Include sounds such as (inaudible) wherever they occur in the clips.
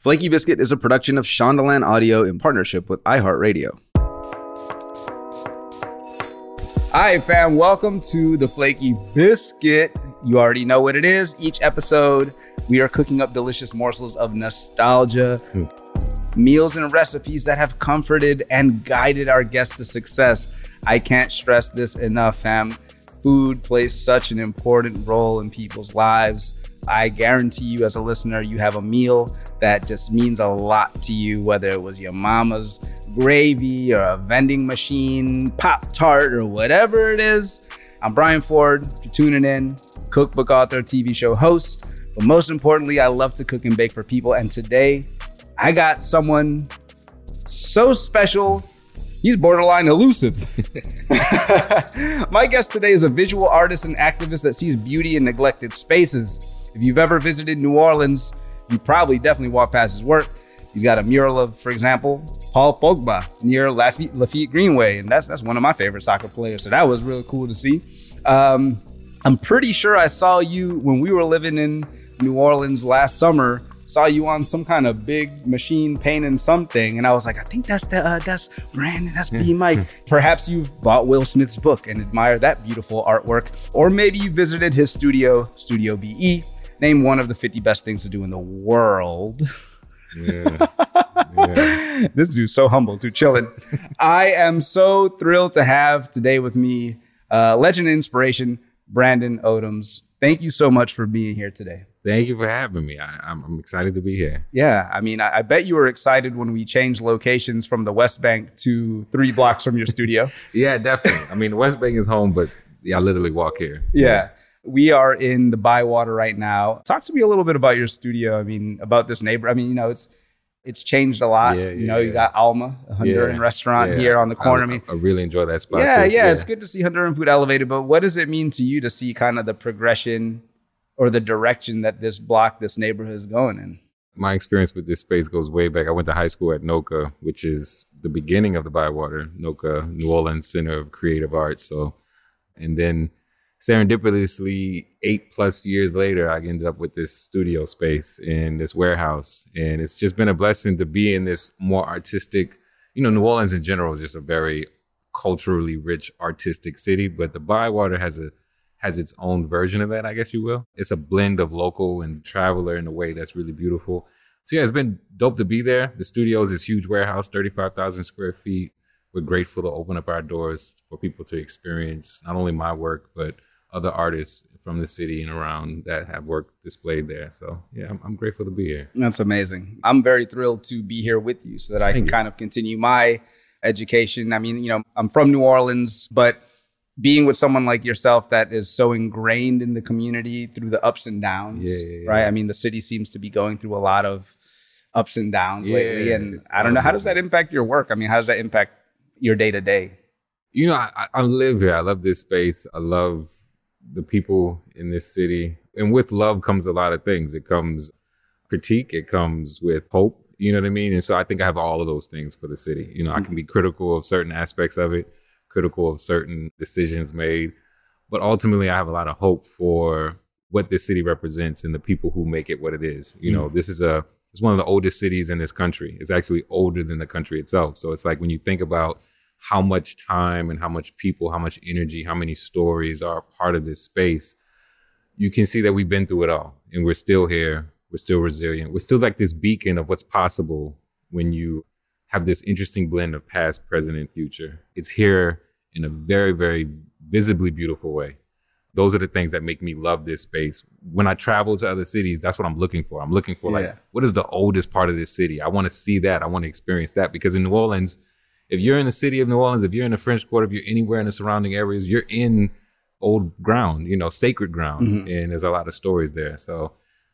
Flaky Biscuit is a production of Shondaland Audio in partnership with iHeartRadio. Hi, fam. Welcome to the Flaky Biscuit. You already know what it is. Each episode, we are cooking up delicious morsels of nostalgia, hmm. meals and recipes that have comforted and guided our guests to success. I can't stress this enough, fam. Food plays such an important role in people's lives. I guarantee you, as a listener, you have a meal that just means a lot to you, whether it was your mama's gravy or a vending machine, Pop Tart, or whatever it is. I'm Bryan Ford, you're tuning in, cookbook author, TV show host. But most importantly, I love to cook and bake for people. And today, I got someone so special He's borderline elusive. (laughs) My guest today is a visual artist and activist that sees beauty in neglected spaces. If you've ever visited New Orleans, you probably definitely walked past his work. You've got a mural of, for example, Paul Pogba near Lafitte, Lafitte Greenway, and that's that's one of my favorite soccer players. So that was really cool to see. Um, I'm pretty sure I saw you when we were living in New Orleans last summer. Saw you on some kind of big machine painting something, and I was like, I think that's the uh, that's Brandan, that's BMike. Perhaps you've bought Will Smith's book and admire that beautiful artwork, or maybe you visited his studio, Studio BE. Name one of the 50 best things to do in the world. Yeah. yeah. (laughs) this dude's so humble, too chilling. I am so thrilled to have today with me uh, legend and inspiration, Brandan Odums. Thank you so much for being here today. Thank you for having me. I, am excited to be here. Yeah, I mean, I, I, bet you were excited when we changed locations from the West Bank to three blocks from your studio. (laughs) yeah, definitely. I mean, the West Bank is home, but yeah, I literally walk here. Yeah. yeah. We are in the Bywater right now. Talk to me a little bit about your studio. I mean, about this neighbor. I mean, you know, it's it's changed a lot. Yeah, yeah, you know, you got Alma, a Honduran restaurant here on the corner. I, I, mean, I really enjoy that spot. Yeah, yeah, it's good to see Honduran food elevated. But what does it mean to you to see kind of the progression or the direction that this block, this neighborhood is going in? My experience with this space goes way back. I went to high school at NOCCA, which is the beginning of the Bywater, NOCCA, New Orleans Center of Creative Arts. So, and then serendipitously eight plus years later i ended up with this studio space in this warehouse. And it's just been a blessing to be in this more artistic you know new orleans in general is just a very culturally rich artistic city but the bywater has a has its own version of that i guess you will. It's a blend of local and traveler in a way that's really beautiful. So yeah it's been dope to be there. The studio is this huge warehouse 35000 square feet. We're grateful to open up our doors for people to experience not only my work but other artists from the city and around that have work displayed there. So yeah, I'm, I'm, grateful to be here. That's amazing. I'm very thrilled to be here with you so that I can kind of continue my education. I mean, you know, I'm from New Orleans, but being with someone like yourself that is so ingrained in the community through the ups and downs, yeah, yeah, yeah. right? I mean, the city seems to be going through a lot of ups and downs lately. And I don't know, how does that impact your work? I mean, how does that impact your day to day? You know, I, I live here. I love this space. I love the people in this city. And with love comes a lot of things. It comes critique, it comes with hope, you know what I mean? And so I think I have all of those things for the city. You know. I can be critical of certain aspects of it, critical of certain decisions made, but ultimately I have a lot of hope for what this city represents and the people who make it what it is. You know, mm. this is a it's one of the oldest cities in this country. It's actually older than the country itself. So it's like when you think about how much time and how much people, how much energy, how many stories are part of this space, you can see that we've been through it all and we're still here We're still resilient. We're still like this beacon of what's possible when you have this interesting blend of past, present, and future. It's here in a very, very visibly beautiful way. Those are the things that make me love this space. When I travel to other cities, that's what I'm looking for. I'm looking for Yeah. like, what is the oldest part of this city? I want to see that. I want to experience that because in New Orleans, if you're in the city of New Orleans, if you're in the French Quarter, if you're anywhere in the surrounding areas, you're in old ground, you know, sacred ground, Mm-hmm. and there's a lot of stories there. So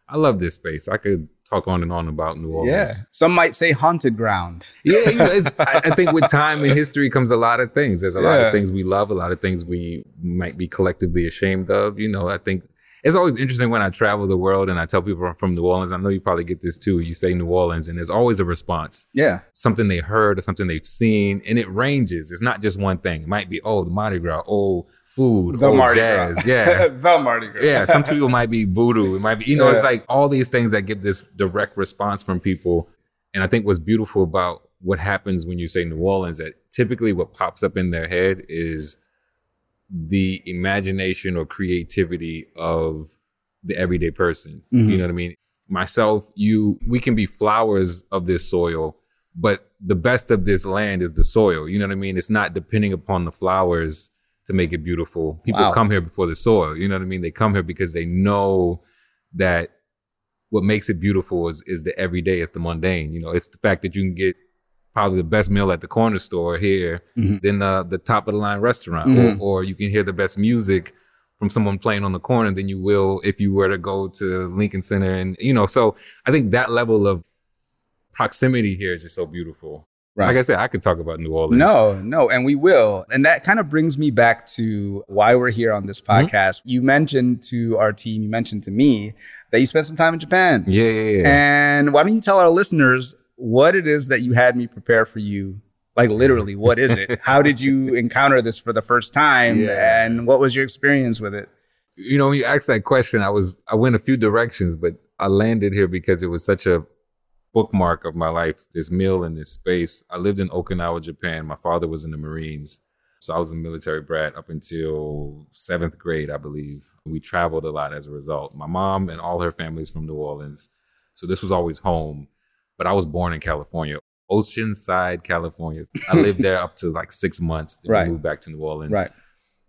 I love this space. I could talk on and on about New Orleans. Yeah. Some might say haunted ground. Yeah, you know, it's, I, I think with time and history comes a lot of things. There's a lot of things we love, a lot of things we might be collectively ashamed of. You know, I think it's always interesting when I travel the world and I tell people I'm from New Orleans. I know you probably get this too. You say New Orleans, and there's always a response. Yeah. Something they heard or something they've seen, and it ranges. It's not just one thing. It might be oh the Mardi Gras, oh food, The oh Mardi jazz, Gras. yeah. (laughs) the Mardi Gras. yeah, some people might be voodoo. It might be, you know, it's like all these things that give this direct response from people. And I think what's beautiful about what happens when you say New Orleans, that typically what pops up in their head is the imagination or creativity of the everyday person. Mhm. You know what I mean? Myself, you, we can be flowers of this soil, but the best of this land is the soil. You know what I mean? It's not depending upon the flowers to make it beautiful. People Wow. come here before the soil. You know what I mean? They come here because they know that what makes it beautiful is is the everyday, it's the mundane. You know, it's the fact that you can get probably the best meal at the corner store here Mhm. than the the top of the line restaurant, Mhm. or or you can hear the best music from someone playing on the corner than you will if you were to go to Lincoln Center. And you know, so I think that level of proximity here is just so beautiful. Right. Like I said, I could talk about New Orleans. No, no, and we will. And that kind of brings me back to why we're here on this Mm-hmm. podcast. You mentioned to our team, you mentioned to me that you spent some time in Japan. Yeah, yeah, yeah. And why don't you tell our listeners what it is that you had me prepare for you? Like literally, what is it? How did you (laughs) encounter this for the first time? Yeah. And what was your experience with it? you know, when you asked that question, I was I went a few directions, but I landed here because it was such a bookmark of my life. This meal in this space. I lived in Okinawa, Japan. My father was in the Marines, so I was a military brat up until seventh grade, I believe. We traveled a lot as a result. My mom and all her families from New Orleans, so this was always home. But I was born in California, Oceanside, California. I lived there up to like six months. Then we Right. moved back to New Orleans. Right.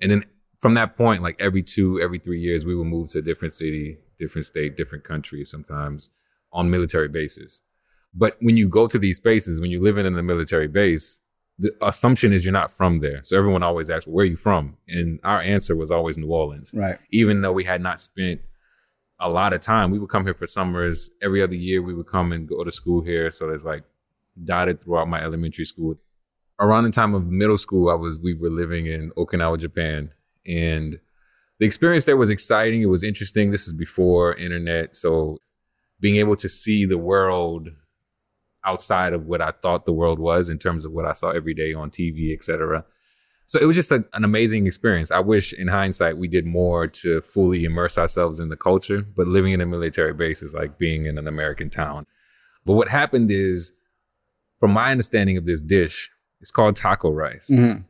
And then from that point, like every two, every three years, we would move to a different city, different state, different country sometimes on military bases. But when you go to these spaces, when you're living in a military base, the assumption is you're not from there. So everyone always asks, well, where are you from? And our answer was always New Orleans. Right. Even though we had not spent a lot of time, we would come here for summers. Every other year, we would come and go to school here. So there's like dotted throughout my elementary school. Around the time of middle school, I was we were living in Okinawa, Japan, and the experience there was exciting. It was interesting. This is before internet, so being able to see the world outside of what I thought the world was in terms of what I saw every day on TV, et cetera. So it was just a, an amazing experience. I wish in hindsight we did more to fully immerse ourselves in the culture, but living in a military base is like being in an American town. But what happened is, from my understanding of this dish, it's called taco rice. Mhm.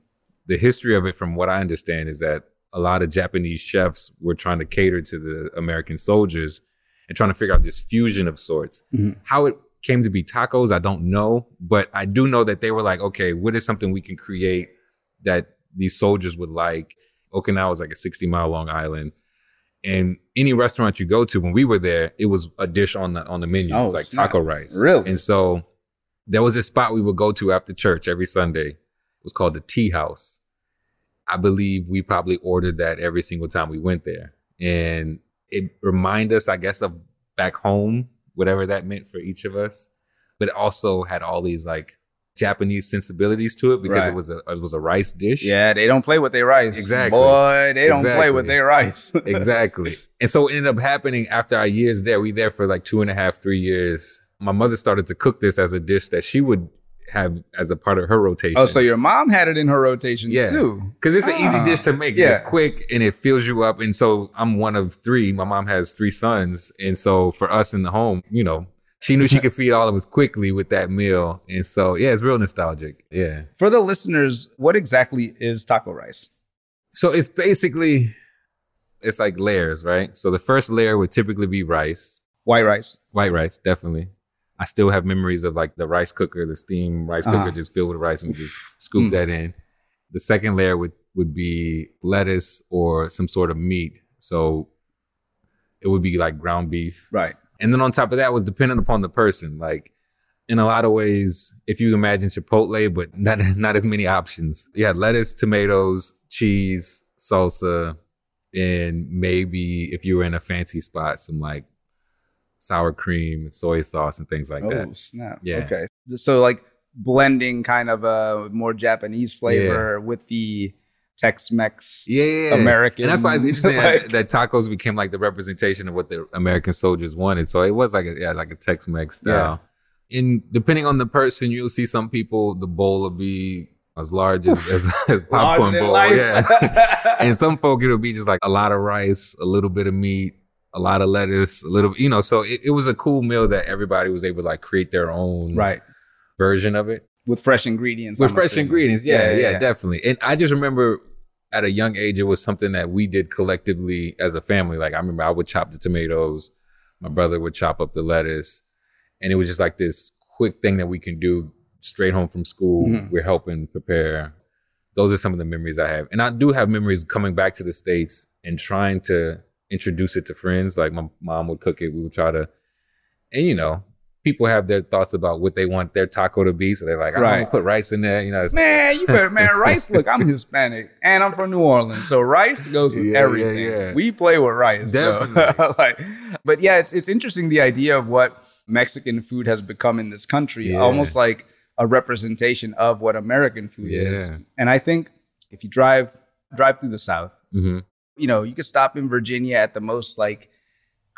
The history of it, from what I understand, is that a lot of Japanese chefs were trying to cater to the American soldiers and trying to figure out this fusion of sorts. Mhm. How it came to be tacos, I don't know, but I do know that they were like, okay, what is something we can create that these soldiers would like? Okinawa is like a 60 mile long island. And any restaurant you go to, when we were there, it was a dish on the on the menu. it Oh, was like snap. taco rice. Really? And so there was a spot we would go to after church every Sunday. It was called the Tea House. I believe we probably ordered that every single time we went there. And it reminded us, I guess, of back home, whatever that meant for each of us. But it also had all these like Japanese sensibilities to it because Right. it was a it was a rice dish. Yeah, they don't play with their rice. Exactly. Boy, they don't play with their rice. (laughs) exactly. And so it ended up happening after our years there. We there for like two and a half, three years. My mother started to cook this as a dish that she would have as a part of her rotation. oh, so your mom had it in her rotation Yeah. too. because it's an easy Ah. dish to make. Yeah. It's quick and it fills you up. And so I'm one of three. My mom has three sons, and so for us in the home, you know, she knew she (laughs) could feed all of us quickly with that meal. And so yeah, it's real nostalgic. Yeah. For the listeners, what exactly is taco rice? So it's basically it's like layers, right? So the first layer would typically be rice. White rice. White rice, definitely. I still have memories of like the rice cooker, the steam rice Uh-huh. cooker just filled with rice and we just (laughs) scoop Mm. that in. The second layer would, would be lettuce or some sort of meat. So it would be like ground beef. Right. And then on top of that was dependent upon the person. Like in a lot of ways, if you imagine Chipotle, but not (laughs) not as many options. You had lettuce, tomatoes, cheese, salsa, and maybe if you were in a fancy spot, some like sour cream, and soy sauce, and things like oh, that. snap. Yeah. Okay. So like blending kind of a more Japanese flavor with the Tex-Mex Yeah, yeah, yeah. American. And that's why it's interesting (laughs) like- that, that tacos became like the representation of what the American soldiers wanted. So it was like a yeah, like a Tex-Mex style. And depending on the person, you'll see some people the bowl will be as large as as, (laughs) as popcorn bowl. life. Yeah. (laughs) and some folk it'll be just like a lot of rice, a little bit of meat, a lot of lettuce, a little you know. So it, it was a cool meal that everybody was able to like create their own right. version of it With fresh ingredients. with I'm fresh assuming. ingredients. Yeah, yeah, definitely. And I just remember at a young age, it was something that we did collectively as a family. Like I remember I would chop the tomatoes, my brother would chop up the lettuce, and it was just like this quick thing that we can do straight home from school. Mhm. We're helping prepare. Those are some of the memories I have, and I do have memories coming back to the states and trying to introduce it to friends. Like my mom would cook it, we would try to, and you know. People have their thoughts about what they want their taco to be, so they're like, "I'm gonna put rice in there." You know, it's, Man, you better man, rice. Look, I'm Hispanic and I'm from New Orleans, so rice goes with Yeah, yeah, everything. yeah. We play with rice, so, Definitely. (laughs) like, but yeah, it's it's interesting the idea of what Mexican food has become in this country, Yeah. almost like a representation of what American food is. And I think if you drive drive through the South, Mhm. you know, you could stop in Virginia at the most like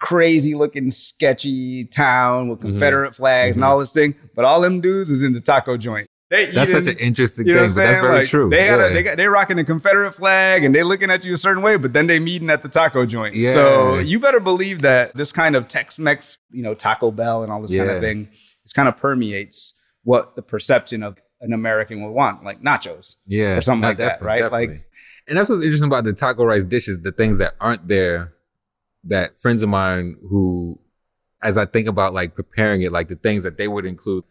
crazy looking sketchy town with Mhm. Confederate flags and Mhm. all this thing, but all them dudes is in the taco joint. They That's eating- such an interesting you know thing, but that's very Like, true. They got yeah. a, they got they rocking the Confederate flag and they're looking at you a certain way, but then they meeting at the taco joint. Yeah. So you better believe that this kind of Tex-Mex, you know, Taco Bell and all this kind of thing, this kind of permeates what the perception of an American would want, like nachos. yeah, or something like that, definitely, right? Like- and that's what's interesting about the taco rice dishes, the things that aren't there, that friends of mine who, as I think about like preparing it, like the things that they would include.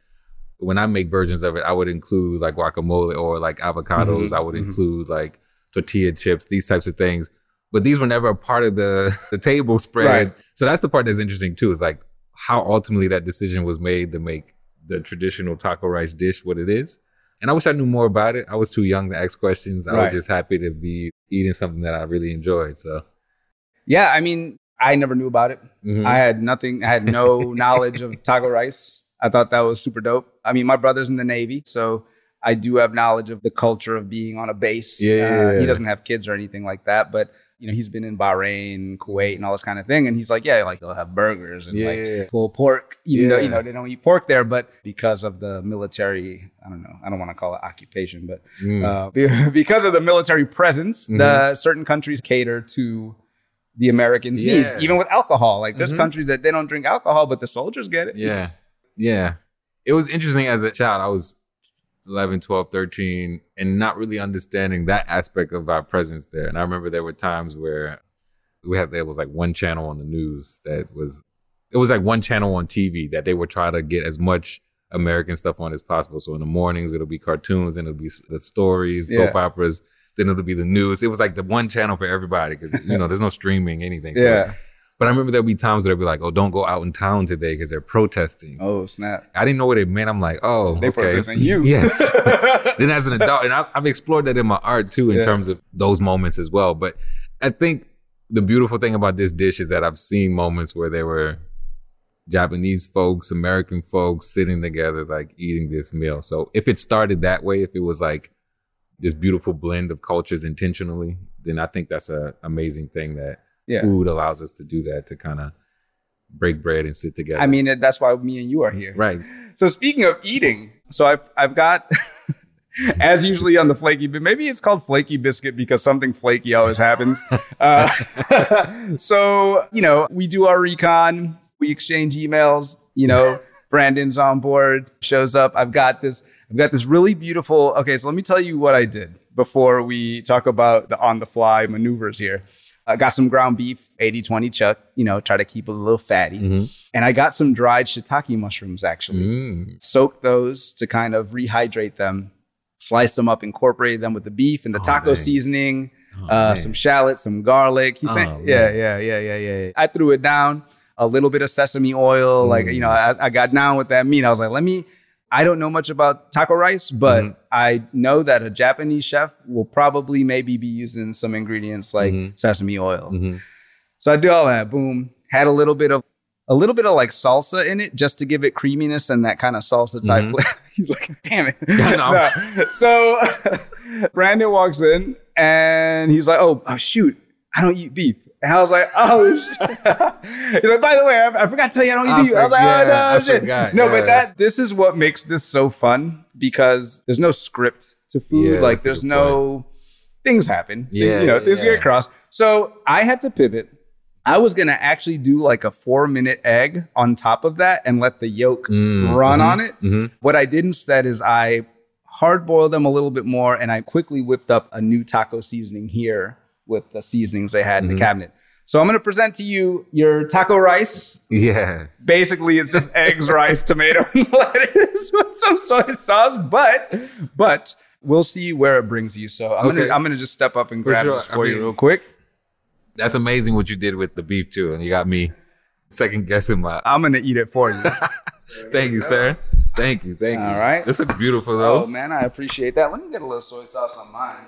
When I make versions of it, I would include like guacamole or like avocados. Mhm, I would mhm. include like tortilla chips, these types of things. But these were never a part of the (laughs) the table spread. Right. So that's the part that's interesting too. Is like how ultimately that decision was made to make the traditional taco rice dish what it is. And I wish I knew more about it. I was too young to ask questions. I Right. was just happy to be eating something that I really enjoyed. So Yeah, I mean, I never knew about it. mhm. I had nothing, I had no (laughs) knowledge of taco rice. I thought that was super dope. I mean, my brother's in the Navy, so I do have knowledge of the culture of being on a base. Yeah, Uh, yeah, he doesn't have kids or anything like that, but you know, he's been in Bahrain, Kuwait, and all this kind of thing. And he's like, yeah, like they'll have burgers and Yeah, like yeah, yeah. pulled pork. You know, you know, they don't eat pork there, but because of the military, I don't know, I don't want to call it occupation, but Mm. uh, (laughs) because of the military presence, Mhm. the certain countries cater to the Americans' needs, even with alcohol. Like there's Mhm. countries that they don't drink alcohol, but the soldiers get it. Yeah. Yeah. It was interesting as a child. I was 11, 12, 13, and not really understanding that aspect of our presence there. And I remember there were times where we had, there was like one channel on the news that was, it was like one channel on TV that they would try to get as much American stuff on as possible. So in the mornings, it'll be cartoons and it'll be the stories, soap operas. Then it'll be the news. It was like the one channel for everybody because, you know, there's no streaming, anything. So Yeah. but I remember there'd be times where they'd be like, "Oh, don't go out in town today because they're protesting." Oh snap! I didn't know what it meant. I'm like, "Oh, They okay." protesting you. yes. (laughs) then as an adult, and I've explored that in my art too, in Yeah. terms of those moments as well. But I think the beautiful thing about this dish is that I've seen moments where there were Japanese folks, American folks sitting together, like eating this meal. So if it started that way, if it was like this beautiful blend of cultures intentionally, then I think that's a amazing thing that Yeah. food allows us to do that to kind of break bread and sit together. I mean, that's why me and you are here. right? So speaking of eating, so I've I've got (laughs) as usually on the flaky, but maybe it's called flaky biscuit because something flaky always happens. (laughs) Uh, (laughs) so you know, we do our recon, we exchange emails. You know, Brandan's on board, shows up. I've got this. I've got this really beautiful. Okay, so let me tell you what I did before we talk about the on the fly maneuvers here. I got some ground beef, 80 20 chuck, you know, try to keep it a little fatty. Mhm. And I got some dried shiitake mushrooms actually. Mm. Soak those to kind of rehydrate them, slice them up, incorporate them with the beef and the Oh, taco man. seasoning, Oh, uh, some shallots, some garlic. Oh, yeah, yeah, yeah, yeah, yeah, yeah. I threw it down, a little bit of sesame oil. Like, Mm. you know, I, I got down with that meat. I was like, let me, I don't know much about taco rice, but Mhm. I know that a Japanese chef will probably maybe be using some ingredients like Mhm. sesame oil. Mhm. So I do all that. Boom. Had a little bit of a little bit of like salsa in it just to give it creaminess and that kind of salsa type Mhm. flavor. (laughs) He's like, damn it. (laughs) (laughs) No. So Brandan walks in and he's like, oh, oh shoot, I don't eat beef. And I was like, oh (laughs) shit. (laughs) He's like, by the way, I, I forgot to tell you I don't eat I beef. I was like, oh no, I shit. forgot, No, yeah. but that this is what makes this so fun because there's no script to food. Yeah, like there's no things happen. Yeah, you know, things yeah. get crossed. So I had to pivot. I was gonna actually do like a four minute egg on top of that and let the yolk Mm, run mhm, on it. mhm. What I did instead is I hard boiled them a little bit more and I quickly whipped up a new taco seasoning here with the seasonings they had in Mhm. the cabinet. So I'm gonna present to you your taco rice. Yeah. Basically, it's just (laughs) eggs, rice, tomato, and (laughs) lettuce (laughs) with some soy sauce. But but we'll see where it brings you. So I'm Okay. gonna I'm gonna just step up and For grab sure. this I for you mean- real quick. That's amazing what you did with the beef too, and you got me second guessing my. I'm gonna eat it for you. Thank you, sir. Thank you. Thank you. All right. This looks beautiful though. oh man, I appreciate that. Let me get a little soy sauce on mine.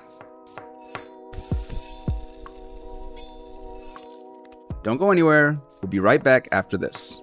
Don't go anywhere. We'll be right back after this.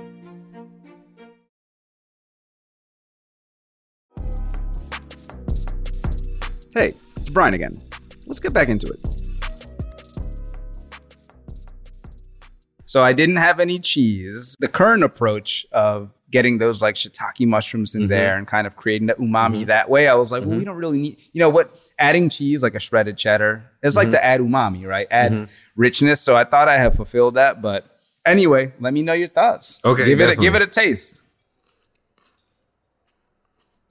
Hey, it's Bryan again. Let's get back into it. So I didn't have any cheese. The current approach of getting those like shiitake mushrooms in Mhm. there and kind of creating the umami that way, I was like, well, we don't really need, you know what? Adding cheese, like a shredded cheddar, it's like to add umami, right? Add Mhm. richness. So I thought I had fulfilled that, but anyway, let me know your thoughts. Okay, give it a, give it a taste.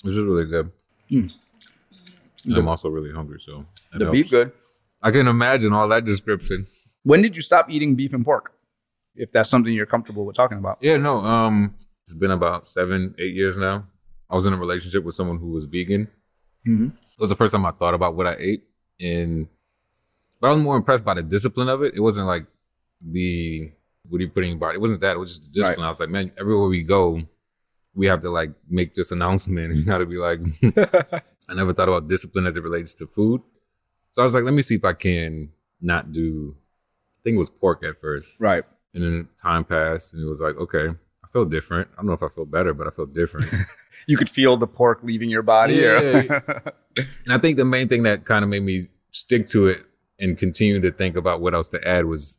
This is really good. Mm. And I'm also really hungry, so The helps. beef good. I can imagine all that description. When did you stop eating beef and pork? If that's something you're comfortable with talking about. Yeah, no. Um, it's been about seven, eight years now. I was in a relationship with someone who was vegan. Mhm. It was the first time I thought about what I ate, and but I was more impressed by the discipline of it. It wasn't like the what are you putting in your body. It wasn't that. It was just the discipline. I was like, man, everywhere we go, we have to like make this announcement. (laughs) You got to be like, (laughs) I never thought about discipline as it relates to food. So I was like, let me see if I can not do. I think it was pork at first. Right. And then time passed, and it was like, okay, I feel different. I don't know if I feel better, but I feel different. (laughs) You could feel the pork leaving your body. Yeah, (laughs) and I think the main thing that kind of made me stick to it and continue to think about what else to add was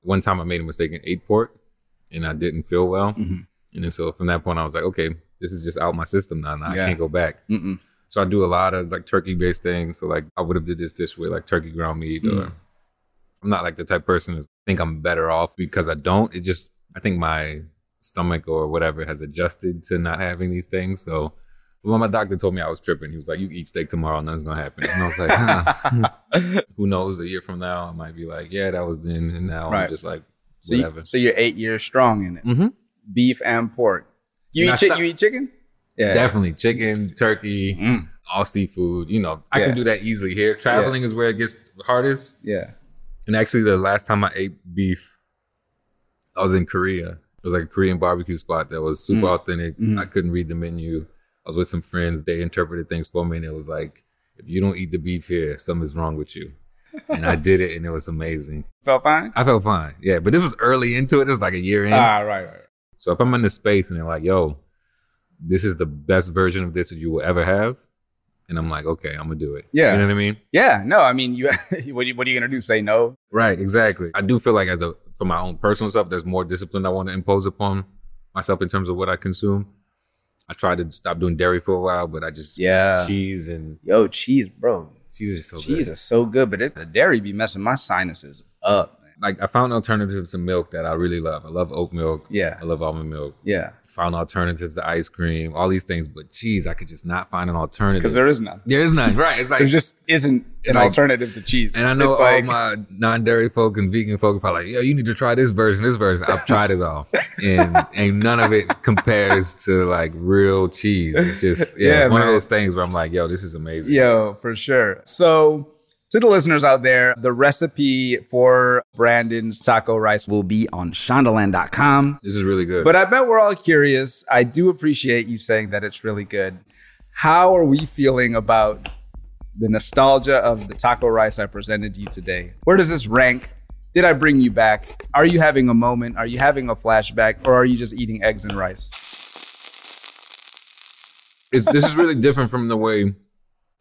one time I made a mistake and ate pork, and I didn't feel well. Mhm. And then so from that point, I was like, okay, this is just out my system now. Now Yeah. I can't go back. Mm-mm. So I do a lot of like turkey based things. So like I would have did this dish with like turkey ground meat or Mm. I'm not like the type of person to think I'm better off because I don't. It just I think my stomach or whatever has adjusted to not having these things. So when my doctor told me I was tripping, he was like, "You eat steak tomorrow, nothing's gonna happen." And I was like, huh. (laughs) "Who knows? A year from now, I might be like, yeah, that was then, and now Right. I'm just like, So, whatever." you, so you're eight years strong in it. mm-hmm. Beef and pork. You And eat chi- you eat chicken? Yeah. Definitely chicken, turkey, Mm. all seafood. You know, I Yeah. can do that easily here. Traveling is where it gets hardest. Yeah. And actually, the last time I ate beef, I was in Korea. It was like a Korean barbecue spot that was super Mm. authentic. Mhm. I couldn't read the menu. I was with some friends. They interpreted things for me, and it was like, if you don't eat the beef here, something's wrong with you. And I did it, and it was amazing. Felt fine? I felt fine. Yeah, but this was early into it. It was like a year in. Ah, right, right. So if I'm in this space and they're like, yo, this is the best version of this that you will ever have, and I'm like, okay, I'm gonna do it. Yeah. You know what I mean? Yeah, no, I mean, you. (laughs) what, you, what are you gonna do? Say no? Right, exactly. I do feel like as a for my own personal stuff, there's more discipline I want to impose upon myself in terms of what I consume. I tried to stop doing dairy for a while, but I just Yeah. cheese and Yo, cheese, bro. cheese is so cheese good. Cheese is so good, but it, the dairy be messing my sinuses up. Man. Like I found alternatives to milk that I really love. I love oat milk. Yeah. I love almond milk. Yeah, Found alternatives to ice cream, all these things, but cheese, I could just not find an alternative. because there is none. there is none. Right. It's (laughs) like There just isn't an like- alternative to cheese. And I know It's all like- my non-dairy folk and vegan folk are probably like, "Yo, you need to try this version, this version." I've tried it all, and (laughs) and none of it compares to like real cheese. It's just yeah, Yeah, it's one of those things where I'm like, "Yo, this is amazing." Yo, for sure. So, to the listeners out there, the recipe for Brandan's taco rice will be on shondaland.com. This is really good. But I bet we're all curious. I do appreciate you saying that it's really good. How are we feeling about the nostalgia of the taco rice I presented you today? Where does this rank? Did I bring you back? Are you having a moment? Are you having a flashback? Or are you just eating eggs and rice? it's, this is really different from the way,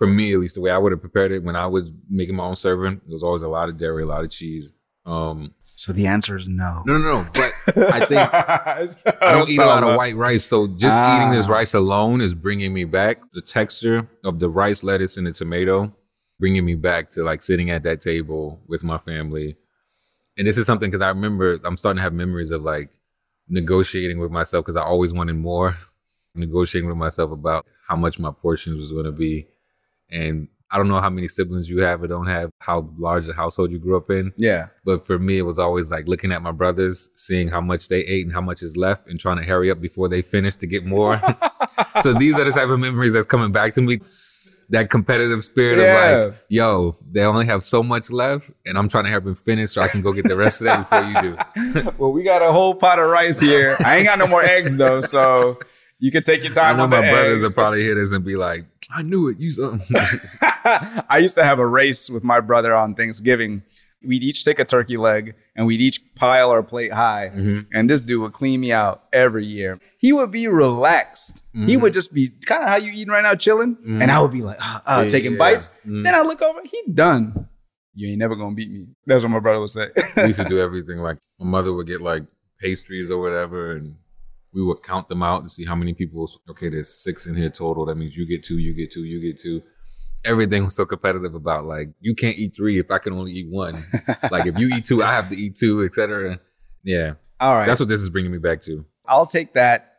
for me at least, the way I would have prepared it when I was making my own serving. There was always a lot of dairy, a lot of cheese. Um, So the answer is no. no, no, no. But I think (laughs) I don't eat a lot of white rice, so just Ah. eating this rice alone is bringing me back. The texture of the rice, lettuce, and the tomato, bringing me back to like sitting at that table with my family. And this is something because I remember I'm starting to have memories of like negotiating with myself because I always wanted more. (laughs) Negotiating with myself about how much my portions was going to be, and I don't know how many siblings you have or don't have, how large the household you grew up in. Yeah. But for me, it was always like looking at my brothers, seeing how much they ate and how much is left, and trying to hurry up before they finish to get more. (laughs) so these are the type of memories that's coming back to me. That competitive spirit Yeah. of like, yo, they only have so much left, and I'm trying to help them finish so I can go get the rest of that before you do. (laughs) Well, we got a whole pot of rice here. I ain't got no more eggs though, so you can take your time. I know my the brothers will probably hear this and be like, I knew it. You (laughs) something. I used to have a race with my brother on Thanksgiving. We'd each take a turkey leg and we'd each pile our plate high. Mhm. And this dude would clean me out every year. He would be relaxed. He Mhm. would just be kind of how you eating right now, chilling. Mhm. And I would be like, ah, ah, Yeah, taking yeah. bites. Mhm. Then I look over, he done. You ain't never gonna beat me. That's what my brother would say. we used to (laughs) do everything. Like my mother would get like pastries or whatever, and we would count them out to see how many people. Okay, there's six in here total. That means you get two, you get two, you get two. Everything was so competitive about like you can't eat three if I can only eat one. (laughs) like if you eat two, I have to eat two, etc. Yeah, All right. that's what this is bringing me back to. I'll take that.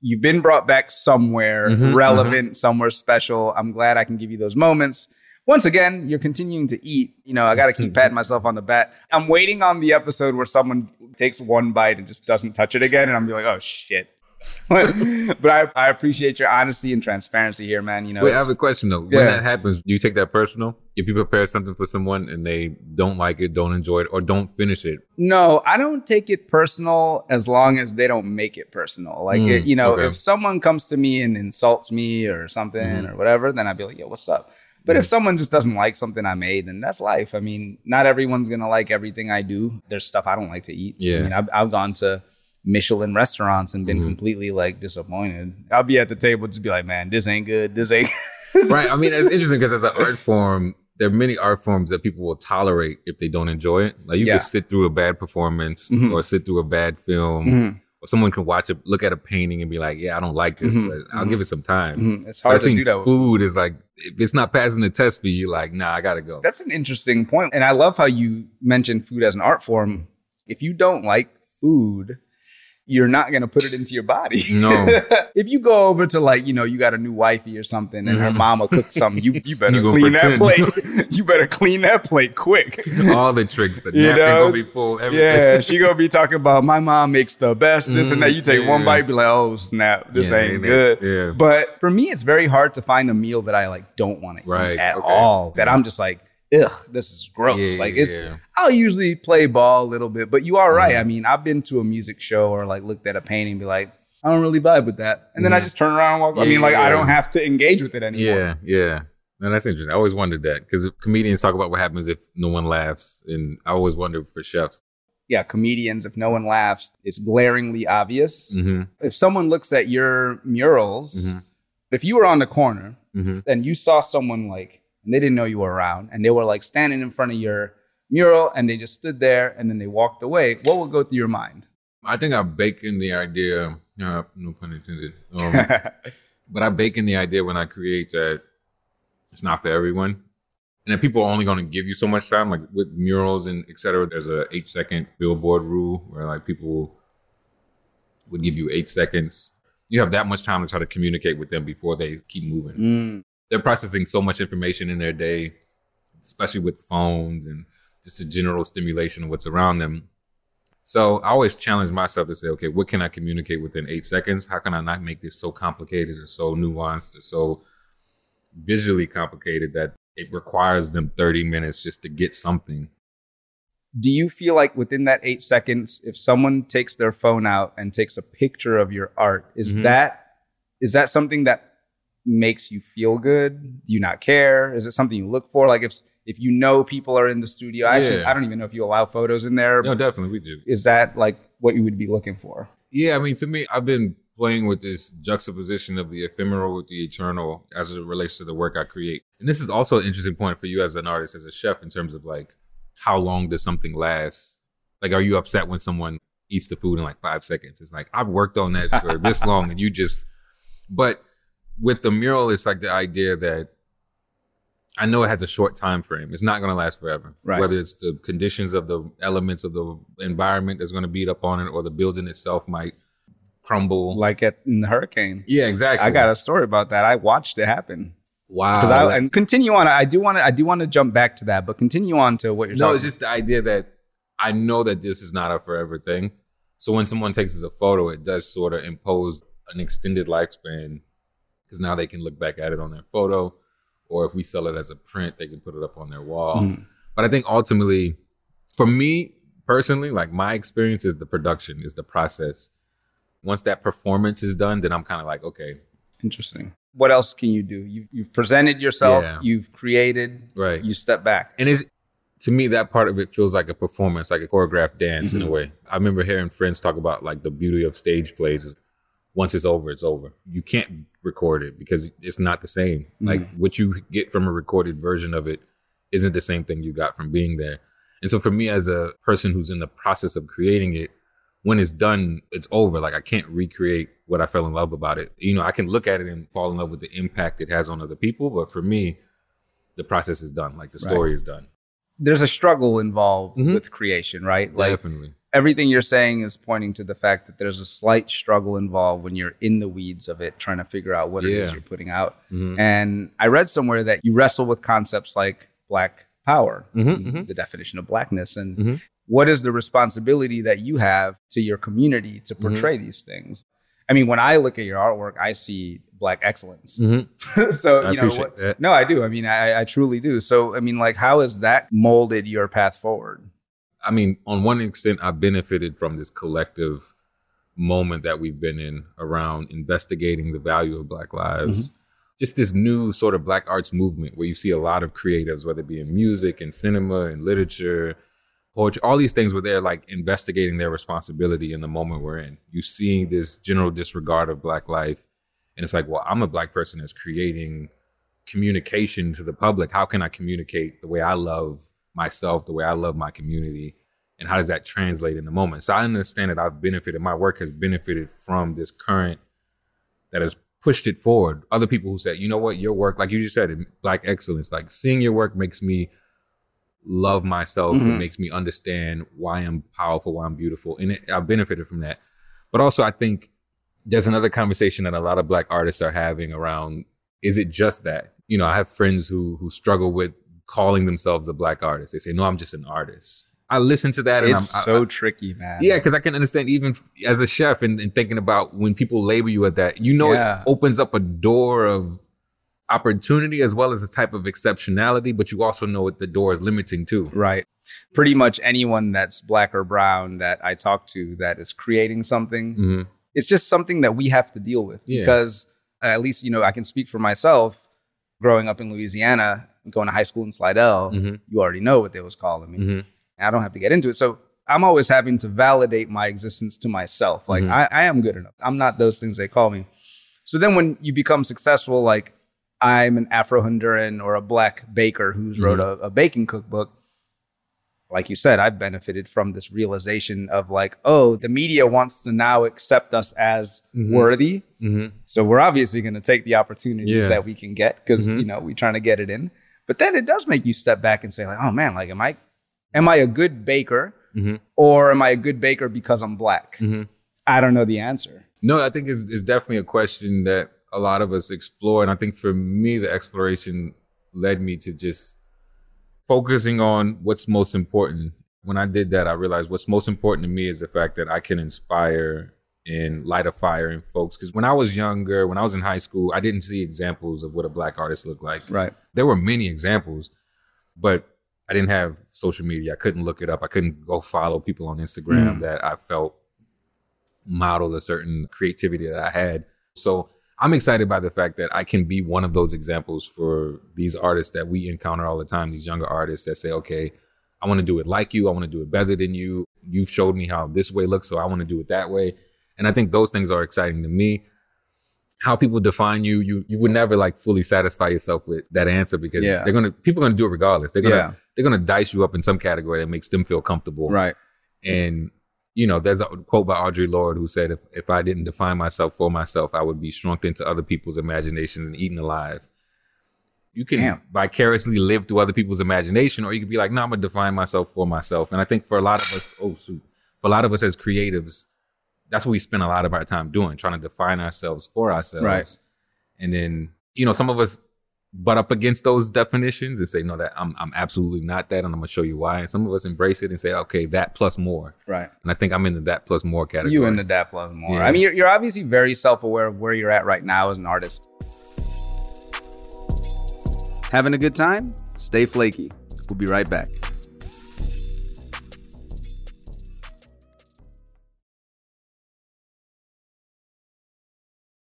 You've been brought back somewhere Mhm, relevant, somewhere special. I'm glad I can give you those moments. Once again, you're continuing to eat. You know, I got to keep patting (laughs) myself on the back. I'm waiting on the episode where someone takes one bite and just doesn't touch it again, and I'm like, oh shit. (laughs) but but I, I appreciate your honesty and transparency here, man. You know, Wait, I have a question though. When that happens, do you take that personal? If you prepare something for someone and they don't like it, don't enjoy it, or don't finish it, No, I don't take it personal as long as they don't make it personal. Like, Mm, it- you know, okay. if someone comes to me and insults me or something Mhm. or whatever, then I'd be like, yo, what's up? But if someone just doesn't like something I made, then that's life. I mean, not everyone's going to like everything I do. There's stuff I don't like to eat. Yeah. I mean, I've, I've gone to Michelin restaurants and been Mhm. completely like disappointed. I'll be at the table just be like, man, this ain't good. This ain't. (laughs) right. I mean, it's interesting because as an art form, there are many art forms that people will tolerate if they don't enjoy it. Like you Yeah. can sit through a bad performance Mhm. or sit through a bad film, Mhm. Or someone can watch it, look at a painting, and be like, "Yeah, I don't like this, Mhm. but I'll Mhm. give it some time." Mhm. It's But I hard to think do that. with- food is like if it's not passing the test for you, like, nah, I gotta go. That's an interesting point. And I love how you mentioned food as an art form. If you don't like food, you're not going to put it into your body. No. (laughs) if you go over to like, you know, you got a new wifey or something and her Mhm. mama cooked something, you, you better (laughs) You clean that plate. (laughs) you better clean that plate quick. All the tricks, the You napkin know? gonna be full. Everything. Yeah, she gonna be talking about my mom makes the best, this and that. You take one bite, be like, oh snap, this Yeah, ain't good. yeah. But for me, it's very hard to find a meal that I like don't want to Right, eat at okay. all. That I'm just like, ugh, this is gross. Yeah, like it's yeah. I'll usually play ball a little bit, but you are right. Mhm. I mean, I've been to a music show or like looked at a painting and be like, I don't really vibe with that. And then I Mhm. just turn around and walk. I mean, like I don't have to engage with it anymore. Yeah, yeah. No, that's interesting. I always wondered that because comedians talk about what happens if no one laughs, and I always wonder for chefs. Yeah, comedians, if no one laughs, it's glaringly obvious. Mm-hmm, If someone looks at your murals, Mhm. if you were on the corner mm-hmm. and you saw someone like and they didn't know you were around and they were like standing in front of your mural and they just stood there and then they walked away what would go through your mind I think I bake in the idea. Uh, no pun intended. Um, (laughs) but I bake in the idea when I create that it's not for everyone, and that people are only going to give you so much time. Like with murals and et cetera, there's a eight second billboard rule where like people would give you eight seconds. You have that much time to try to communicate with them before they keep moving. Mm. They're processing so much information in their day, especially with phones and just the general stimulation of what's around them. So I always challenge myself to say, okay, what can I communicate within eight seconds? How can I not make this so complicated or so nuanced or so visually complicated that it requires them 30 minutes just to get something? do you feel like within that eight seconds if someone takes their phone out and takes a picture of your art is Mhm. that is that something that makes you feel good do you not care is it something you look for like if if you know people are in the studio actually Yeah. i don't even know if you allow photos in there No, definitely we do. is that like what you would be looking for Yeah, I mean, to me, I've been playing with this juxtaposition of the ephemeral with the eternal as it relates to the work I create. And this is also an interesting point for you as an artist, as a chef, in terms of like, how long does something last? Like, are you upset when someone eats the food in like five seconds? It's like, I've worked on that for this (laughs) long and you just, but with the mural, it's like the idea that I know it has a short time frame. It's not going to last forever. Right. Whether it's the conditions of the elements of the environment that's going to beat up on it, or the building itself might crumble. like at in the hurricane yeah, exactly. i got a story about that i watched it happen wow. because I and continue on. I do want to. I do want to jump back to that, but continue on to what you're no, it's just the idea that I know that this is not a forever thing. So when someone takes us a photo, it does sort of impose an extended lifespan because now they can look back at it on their photo, or if we sell it as a print, they can put it up on their wall. Mhm. But I think ultimately, for me personally, like my experience is the production, is the process. Once that performance is done, then I'm kind of like, okay, Interesting. What else can you do? You, you've presented yourself. Yeah. You've created. right. You step back. and it's to me that part of it feels like a performance like a choreographed dance in a Mhm. way i remember hearing friends talk about like the beauty of stage plays is once it's over it's over you can't record it because it's not the same like what you get from a recorded version of it isn't the same thing you got from being there and so for me as a person who's in the process of creating it when it's done it's over like i can't recreate what i fell in love about it you know i can look at it and fall in love with the impact it has on other people but for me the process is done like the Right. story is done There's a struggle involved Mhm. with creation, right? Like Definitely. Everything you're saying is pointing to the fact that there's a slight struggle involved when you're in the weeds of it, trying to figure out what it is you're putting out. Mhm. And I read somewhere that you wrestle with concepts like black power, Mhm, mhm. the definition of blackness, and Mhm. what is the responsibility that you have to your community to Mm-hmm. portray these things. I mean, when I look at your artwork, I see black excellence. Mhm. (laughs) so you know, what, no, I do. I mean, I, I truly do. So I mean, like, how has that molded your path forward? I mean, on one extent, I benefited from this collective moment that we've been in around investigating the value of Black lives. Mm-hmm. Just this new sort of Black arts movement where you see a lot of creatives, whether it be in music and cinema and literature, poetry, all these things where they're like investigating their responsibility in the moment we're in. You see this general disregard of Black life. And it's like, well, I'm a Black person that's creating communication to the public. How can I communicate the way I love myself, the way I love my community? And how does that translate in the moment? So I understand that I've benefited, my work has benefited from this current that has pushed it forward. Other people who said, you know what, your work, like you just said, Black excellence, like seeing your work makes me love myself. It Mhm. makes me understand why I'm powerful, why I'm beautiful. And it, I've benefited from that. But also, I think there's another conversation that a lot of black artists are having around is it just that? You know, I have friends who who struggle with calling themselves a black artist. They say, "No, I'm just an artist." I listen to that, and It's I'm, so I- tricky, man. yeah, because I can understand even as a chef and, and thinking about when people label you at that, you know, Yeah. it opens up a door of opportunity as well as a type of exceptionality, but you also know what the door is limiting too. Right. Pretty much anyone that's black or brown that I talk to that is creating something, Mhm. it's just something that we have to deal with Yeah. because uh, at least, you know, I can speak for myself growing up in Louisiana, going to high school in Slidell. Mhm. You already know what they was calling me. Mhm. I don't have to get into it. So I'm always having to validate my existence to myself. Like Mhm. I, I am good enough. I'm not those things they call me. So then when you become successful, like I'm an Afro Honduran or a black baker who's wrote a, a baking cookbook, like you said, I've benefited from this realization of like, oh, the media wants to now accept us as Mhm. worthy. Mhm. So we're obviously going to take the opportunities Yeah. that we can get because you know we're trying to get it in. But then it does make you step back and say like, oh man, like am I am I a good baker Mhm. or am I a good baker because I'm black? Mhm. I don't know the answer. No, I think it's, it's definitely a question that a lot of us explore. And I think for me, the exploration led me to just focusing on what's most important. When I did that, I realized what's most important to me is the fact that I can inspire and light a fire in folks. Because when I was younger, when I was in high school, I didn't see examples of what a black artist looked like. Right. There were many examples, but I didn't have social media. I couldn't look it up. I couldn't go follow people on Instagram Mm. that I felt modeled a certain creativity that I had. So I'm excited by the fact that I can be one of those examples for these artists that we encounter all the time, these younger artists that say, okay, I want to do it like you. I want to do it better than you. You've showed me how this way looks, so I want to do it that way. And I think those things are exciting to me. How people define you, you you would never like fully satisfy yourself with that answer because Yeah. they're gonna people are gonna do it regardless. They're gonna Yeah. they're gonna dice you up in some category that makes them feel comfortable. Right. And you know, there's a quote by Audre Lorde who said, "If if I didn't define myself for myself, I would be shrunk into other people's imaginations and eaten alive." You can Damn. vicariously live through other people's imagination, or you could be like, "No, I'm gonna define myself for myself." And I think for a lot of us, oh, shoot, for a lot of us as creatives, that's what we spend a lot of our time doing, trying to define ourselves for ourselves. Right. And then, you know, some of us butt up against those definitions and say, no, that I'm I'm absolutely not that, and I'm gonna show you why. And some of us embrace it and say, okay, that plus more. Right. And I think I'm in the that plus more category. You in the that plus more. Yeah. I mean, you're, you're obviously very self aware of where you're at right now as an artist. Having a good time? Stay flaky. We'll be right back.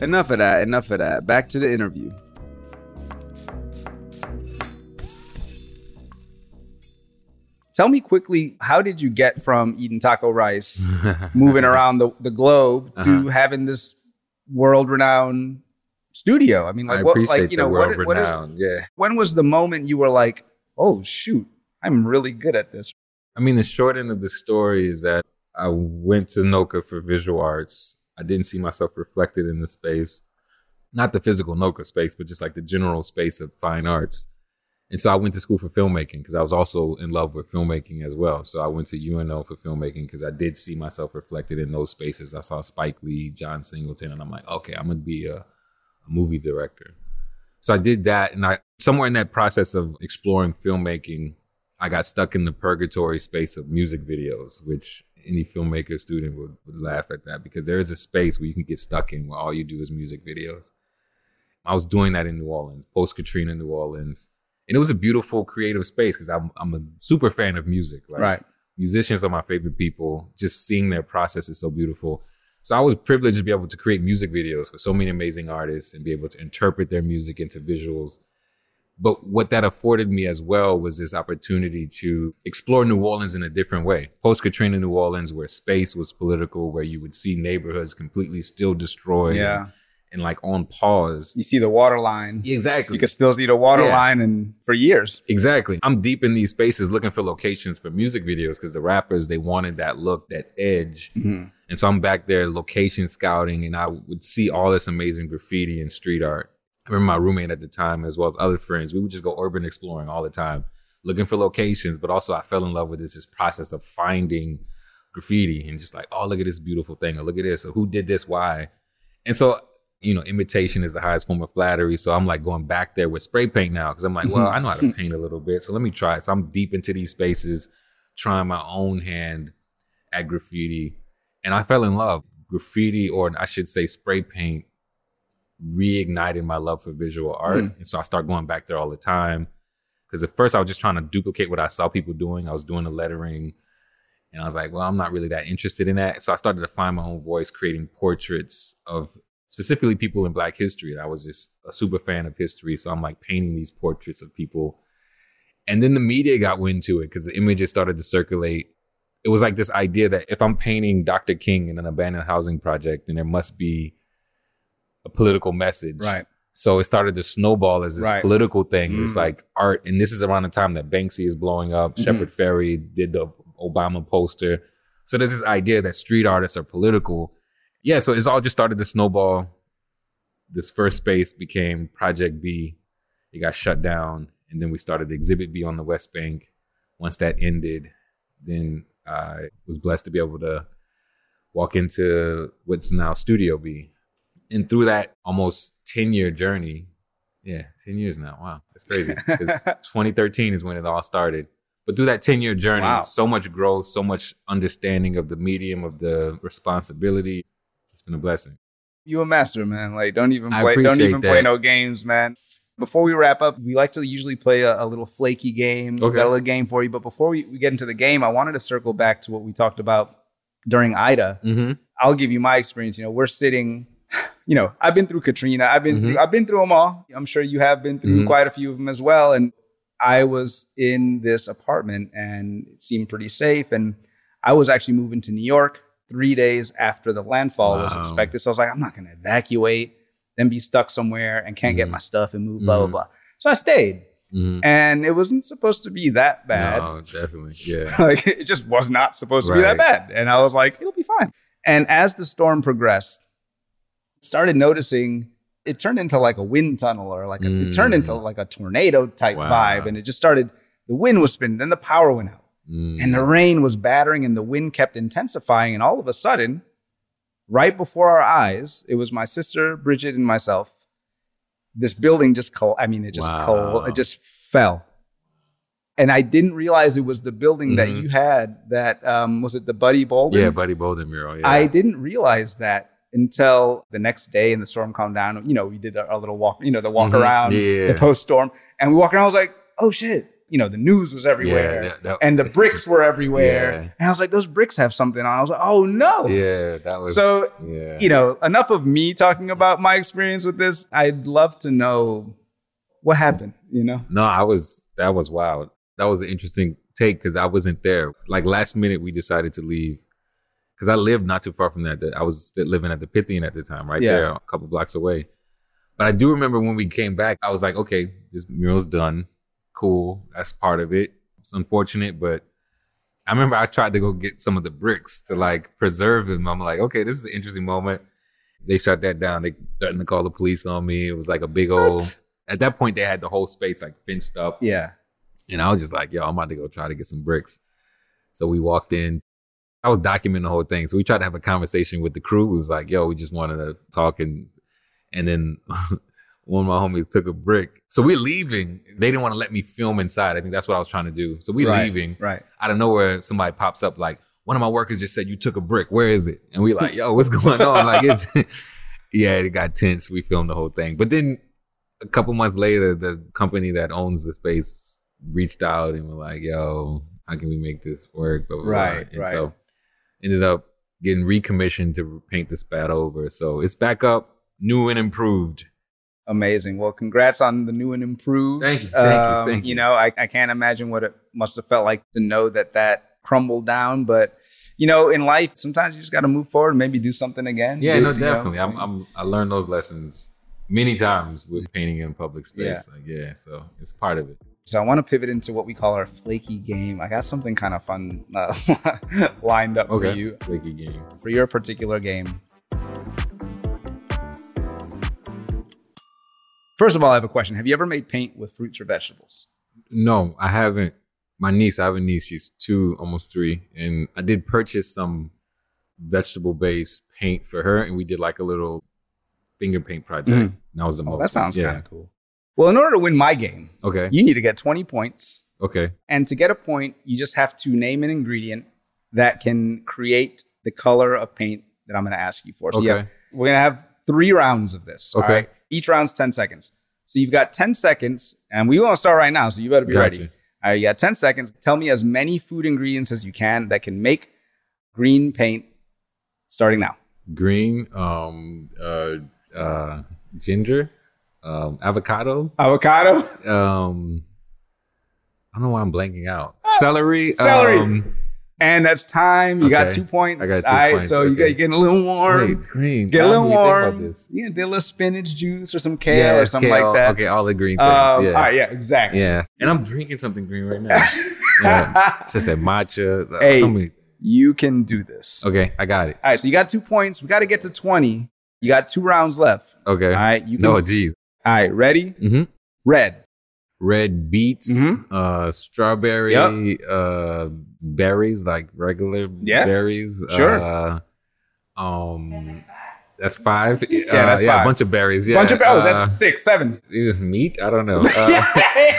Enough of that. Enough of that. Back to the interview. Tell me quickly, how did you get from eating taco rice, (laughs) moving around the, the globe, to Uh-huh. having this world renowned studio? I mean, I like, what, appreciate like, you know, what, what is, yeah. when was the moment you were like, oh, shoot, I'm really good at this? I mean, the short end of the story is that I went to NOCCA for visual arts. I didn't see myself reflected in the space, not the physical NOCCA space, but just like the general space of fine arts. And so I went to school for filmmaking because I was also in love with filmmaking as well. So I went to UNO for filmmaking because I did see myself reflected in those spaces. I saw Spike Lee, John Singleton, and I'm like, okay, I'm gonna be a, a movie director. So I did that, and I somewhere in that process of exploring filmmaking, I got stuck in the purgatory space of music videos, which any filmmaker student would, would laugh at that because there is a space where you can get stuck in where all you do is music videos. I was doing that in New Orleans, post Katrina New Orleans. And it was a beautiful creative space because I'm, I'm a super fan of music. Like, Right. Musicians are my favorite people. Just seeing their process is so beautiful. So I was privileged to be able to create music videos for so many amazing artists and be able to interpret their music into visuals. But what that afforded me as well was this opportunity to explore New Orleans in a different way. Post Katrina New Orleans, where space was political, where you would see neighborhoods completely still destroyed Yeah. and, and like on pause. You see the water line. Exactly. You can still see the water Yeah. line and for years. Exactly. I'm deep in these spaces looking for locations for music videos because the rappers they wanted that look, that edge. Mhm. And so I'm back there location scouting and I would see all this amazing graffiti and street art. I remember my roommate at the time as well as other friends. We would just go urban exploring all the time, looking for locations, but also I fell in love with this, this process of finding graffiti and just like, oh, look at this beautiful thing, or look at this, or who did this, why. And so, you know, imitation is the highest form of flattery. So I'm like going back there with spray paint now because I'm like, well, mm-hmm. I know how to (laughs) paint a little bit. So let me try. it. So I'm deep into these spaces, trying my own hand at graffiti. And I fell in love. Graffiti, or I should say spray paint, reignited my love for visual art. Hmm. And so I started going back there all the time. Because at first I was just trying to duplicate what I saw people doing. I was doing the lettering. And I was like, well, I'm not really that interested in that. So I started to find my own voice creating portraits of specifically people in Black history. I was just a super fan of history. So I'm like painting these portraits of people. And then the media got wind to it because the images started to circulate. It was like this idea that if I'm painting Dr. King in an abandoned housing project, then there must be a political message. Right. So it started to snowball as this Right. political thing, this Mm. like art. And this is around the time that Banksy is blowing up. Mhm. Shepard Fairey did the Obama poster. So there's this idea that street artists are political. Yeah, so it's all just started to snowball. This first space became Project Be. It got shut down. And then we started Exhibit Be on the West Bank. Once that ended, then I was blessed to be able to walk into what's now Studio Be. And through that almost 10 year journey, yeah, 10 years now. Wow, that's crazy. 'Cause (laughs) 2013 is when it all started. But through that 10 year journey, Wow. so much growth, so much understanding of the medium, of the responsibility. It's been a blessing. You a master, man. Like, don't even play. Don't even play no games, man. Before we wrap up, we like to usually play a, a little flaky game. We Okay. got a little game for you. But before we, we get into the game, I wanted to circle back to what we talked about during Ida. Mm-hmm. I'll give you my experience. You know, we're sitting. You know, I've been through Katrina. I've been Mhm. through. I've been through them all. I'm sure you have been through Mhm. quite a few of them as well. And I was in this apartment, and it seemed pretty safe. And I was actually moving to New York three days after the landfall was expected. So I was like, I'm not going to evacuate, then be stuck somewhere and can't get Mhm. my stuff and move. Blah blah Mhm. blah. So I stayed, Mm-hmm. and it wasn't supposed to be that bad. No, definitely. Yeah. (laughs) like it just was not supposed to be that bad. And I was like, it'll be fine. And as the storm progressed, started noticing it turned into like a wind tunnel or like a, it turned into Mm. like a tornado type Wow. vibe. And it just started, the wind was spinning, then the power went out. Mm. And the rain was battering and the wind kept intensifying. And all of a sudden, right before our eyes, it was my sister, Bridget, and myself. This building just, col- I mean, it just Wow. col- it just fell. And I didn't realize it was the building that Mhm. you had that, um, was it the Buddy Bolden? yeah, Buddy Bolden mural. Yeah. I didn't realize that until the next day and the storm calmed down. You know, we did a, a little walk, you know, the walk Mhm. around, Yeah. the post storm. And we walked around, I was like, oh shit. You know, the news was everywhere that- that- and the bricks were everywhere. Yeah. And I was like, those bricks have something on. I was like, oh no. Yeah, that was. So, yeah. You know, enough of me talking about my experience with this. I'd love to know what happened, you know? No, I was that was wild. That was an interesting take because I wasn't there. Like last minute, we decided to leave because I lived not too far from that. I was living at the Pythian at the time, right Yeah. there, a couple blocks away. But I do remember when we came back, I was like, okay, this mural's done. Cool, that's part of it. It's unfortunate, but I remember I tried to go get some of the bricks to like preserve them. I'm like, okay, this is an interesting moment. They shut that down. They threatened to call the police on me. It was like a big old. What? At that point, they had the whole space like fenced up. Yeah. And I was just like, yo, I'm about to go try to get some bricks. So we walked in. I was documenting the whole thing. So we tried to have a conversation with the crew. We was like, yo, we just wanted to talk and and then (laughs) one of my homies took a brick. So we're leaving. They didn't want to let me film inside. I think that's what I was trying to do. So we're Right, leaving. Right. Out of nowhere, somebody pops up like, one of my workers just said you took a brick. Where is it? And we like, (laughs) yo, what's going on? Like it's (laughs) yeah, it got tense. We filmed the whole thing. But then a couple months later, the company that owns the space reached out and were like, yo, how can we make this work? Blah, blah, blah. Right, And right. so ended up getting recommissioned to paint the spat over. So it's back up, new and improved. Amazing. Well, congrats on the new and improved. Thank you, thank you, Um, thank you. You know, I, I can't imagine what it must have felt like to know that that crumbled down. But you know, in life, sometimes you just got to move forward and maybe do something again. Yeah, Do- no, you know? definitely. I'm, I'm I learned those lessons many times with painting in public space. Like, yeah, so it's part of it. So I want to pivot into what we call our flaky game. I got something kind of fun uh, (laughs) lined up for you Flaky game. for your particular game. First of all, I have a question. Have you ever made paint with fruits or vegetables? No, I haven't. My niece, I have a niece. She's two, almost three, and I did purchase some vegetable-based paint for her, and we did like a little finger paint project. And that was the Oh, most. that sounds yeah. kind of cool. Well, in order to win my game, Okay. you need to get 20 points. Okay. And to get a point, you just have to name an ingredient that can create the color of paint that I'm going to ask you for. So Okay. have- we're going to have three rounds of this. Okay. right? Each round's 10 seconds. So you've got 10 seconds, and we want to start right now. So you better be Gotcha. ready. All right, you got 10 seconds. Tell me as many food ingredients as you can that can make green paint starting now. Green, um, uh, uh, ginger, um, avocado, Avocado. um, I don't know why I'm blanking out. Celery, Celery. Um, And that's time. You got two points. I got two All right, points, so you okay. got you getting a little warm. wait, green. Get a little let me think about warm. You can do a little spinach juice or some kale or something kale. like that. Okay, all the green things. Um, yeah. All right, yeah, exactly. Yeah. And I'm drinking something green right now. (laughs) yeah. It's just that matcha. uh, Hey. You can do this. Okay, I got it. All right, so you got two points. We got to get to 20. You got two rounds left. Okay. All right, you can. no, geez. All right, ready? hmm Red. Red beets, Mhm. uh, strawberry, Yep. uh, berries, like regular Yeah. berries. Sure. Uh, um, that's five. Yeah, that's yeah, five. a bunch of berries. Yeah. Bunch of berries. oh, uh, that's six, seven. meat. I don't know. (laughs)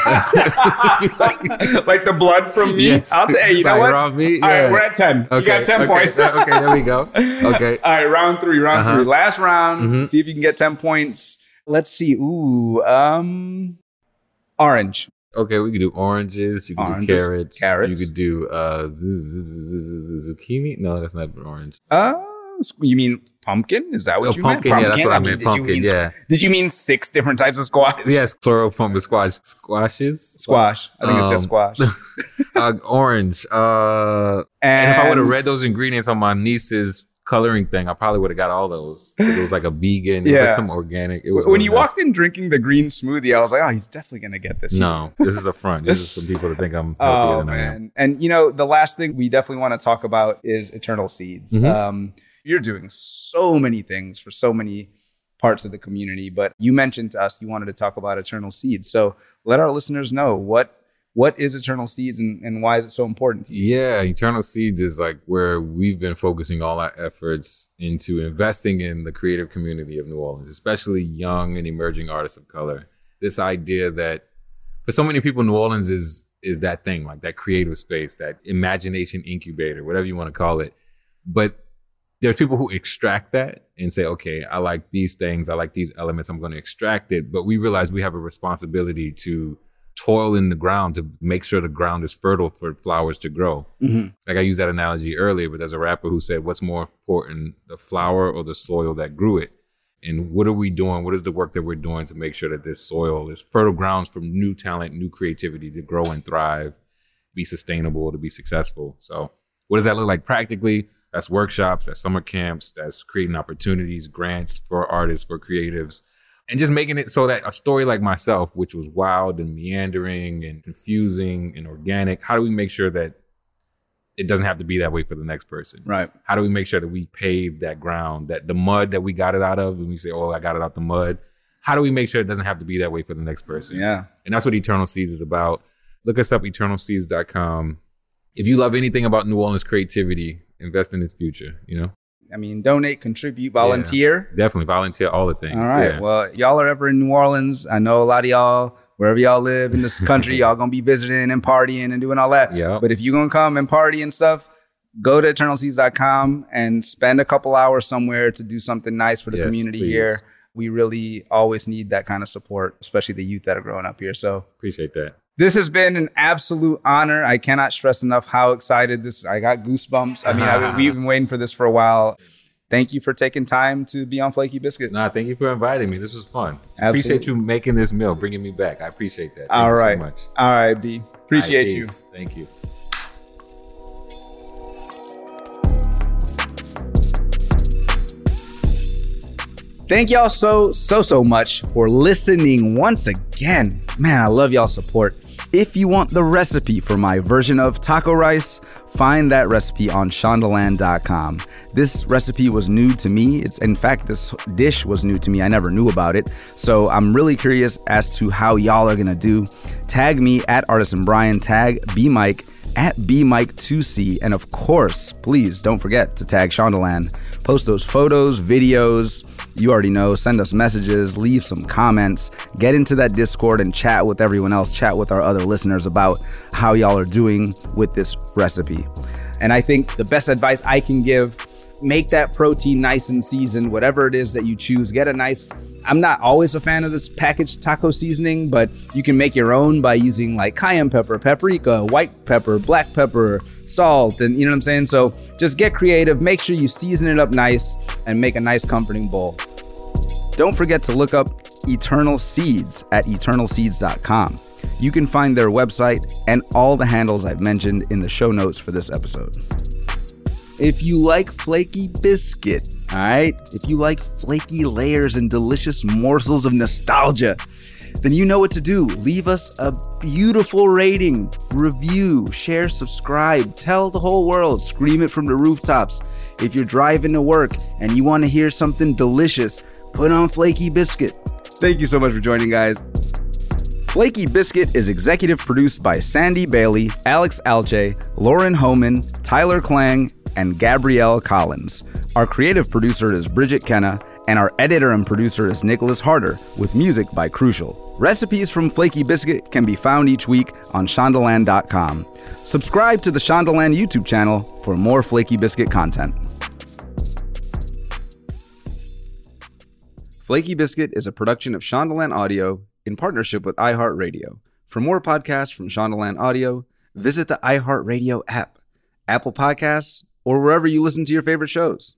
Uh, (laughs) like the blood from me. yes. I'll tell you. You know Like what? raw meat. All right, we're at 10. You got 10 okay, points. okay, there we go. (laughs) Okay. All right, round three, round Uh-huh. three. Last round. Mhm. See if you can get 10 points. Let's see. Ooh, um, orange. Okay, we could do oranges. You could Oranges, do carrots. carrots. You could do uh, zucchini. No, that's not orange. Uh, you mean pumpkin? Is that what Oh, you pumpkin. meant? Yeah, that's what I mean, meant. did Pumpkin. mean- Yeah. Did you mean six different types of squash? (laughs) Yes, chlorophyll squash. Squashes. Squash. I think it's just Um, squash. (laughs) Uh, orange. Uh, and if I would have read those ingredients on my niece's coloring thing, I probably would have got all those. It was like a vegan. It was like some organic. It was when you walked in drinking the green smoothie, I was like, oh, he's definitely gonna get this. No, (laughs) this is a front. This is for people to think I'm (laughs) healthier Oh than I am. man! And you know, the last thing we definitely want to talk about is Eternal Seeds. Mhm. Um, you're doing so many things for so many parts of the community, but you mentioned to us you wanted to talk about Eternal Seeds. So let our listeners know what what is Eternal Seeds and, and why is it so important to you? Yeah, Eternal Seeds is like where we've been focusing all our efforts into investing in the creative community of New Orleans, especially young and emerging artists of color. This idea that for so many people, New Orleans is is that thing, like that creative space, that imagination incubator, whatever you want to call it. But there's people who extract that and say, okay, I like these things, I like these elements, I'm going to extract it. But we realize we have a responsibility to toil in the ground to make sure the ground is fertile for flowers to grow. Mm-hmm. Like I used that analogy earlier, but there's a rapper who said, What's more important, the flower or the soil that grew it? And what are we doing? What is the work that we're doing to make sure that this soil is fertile grounds for new talent, new creativity to grow and thrive, be sustainable, to be successful? So, what does that look like practically? That's workshops, that's summer camps, that's creating opportunities, grants for artists, for creatives, and just making it so that a story like myself, which was wild and meandering and confusing and organic, how do we make sure that it doesn't have to be that way for the next person? Right. How do we make sure that we pave that ground, that the mud that we got it out of, and we say, oh, I got it out the mud? How do we make sure it doesn't have to be that way for the next person? Yeah. And that's what Eternal Seeds is about. Look us up, eternalseeds.com. If you love anything about New Orleans creativity, invest in its future, you know? I mean, donate, contribute, volunteer. Yeah, definitely volunteer all the things. All right. Yeah. Well, y'all are ever in New Orleans. I know a lot of y'all, wherever y'all live in this (laughs) country, y'all gonna be visiting and partying and doing all that. Yeah. But if you're gonna come and party and stuff, go to eternalseeds.com and spend a couple hours somewhere to do something nice for the Yes, community please. here. We really always need that kind of support, especially the youth that are growing up here. So Appreciate that. This has been an absolute honor. I cannot stress enough how excited this. I got goosebumps. I mean, I, we've (laughs) been waiting for this for a while. Thank you for taking time to be on Flaky Biscuit. Nah, thank you for inviting me. This was fun. Absolutely. Appreciate you making this meal, bringing me back. I appreciate that. Thank All right. so much. All right, B. Appreciate right, you. Thank you. Thank y'all so, so, so much for listening once again. Man, I love y'all support. If you want the recipe for my version of taco rice, find that recipe on shondaland.com. This recipe was new to me. It's in fact this dish was new to me. I never knew about it. So I'm really curious as to how y'all are gonna do. Tag me at Artisan Bryan, tag BMike at BMike 2C, and of course please don't forget to tag shondaland post those photos videos you already know. Send us messages leave some comments. Get into that discord and chat with everyone else. Chat with our other listeners about how y'all are doing with this recipe. And i think the best advice i can give make that protein nice and seasoned whatever it is that you choose. Get a nice i'm not always a fan of this packaged taco seasoning but you can make your own by using like cayenne pepper paprika white pepper black pepper salt and you know what i'm saying? So just get creative make sure you season it up nice and make a nice comforting bowl. Don't forget to look up eternal seeds at eternalseeds.com you can find their website and all the handles i've mentioned in the show notes for this episode. If you like flaky biscuit, all right? If you like flaky layers and delicious morsels of nostalgia, then you know what to do. Leave us a beautiful rating, review, share, subscribe, tell the whole world, scream it from the rooftops. If you're driving to work and you want to hear something delicious, put on Flaky Biscuit. Thank you so much for joining, guys. Flaky Biscuit is executive produced by Sandy Bailey, Alex Alche, Lauren Homan, Tyler Klang, and Gabrielle Collins. Our creative producer is Bridget Kenna, and our editor and producer is Nicholas Harder, with music by Crucial. Recipes from Flaky Biscuit can be found each week on shondaland.com. Subscribe to the Shondaland YouTube channel for more Flaky Biscuit content. Flaky Biscuit is a production of Shondaland Audio in partnership with iHeartRadio. For more podcasts from Shondaland Audio, visit the iHeartRadio app, Apple Podcasts, or wherever you listen to your favorite shows.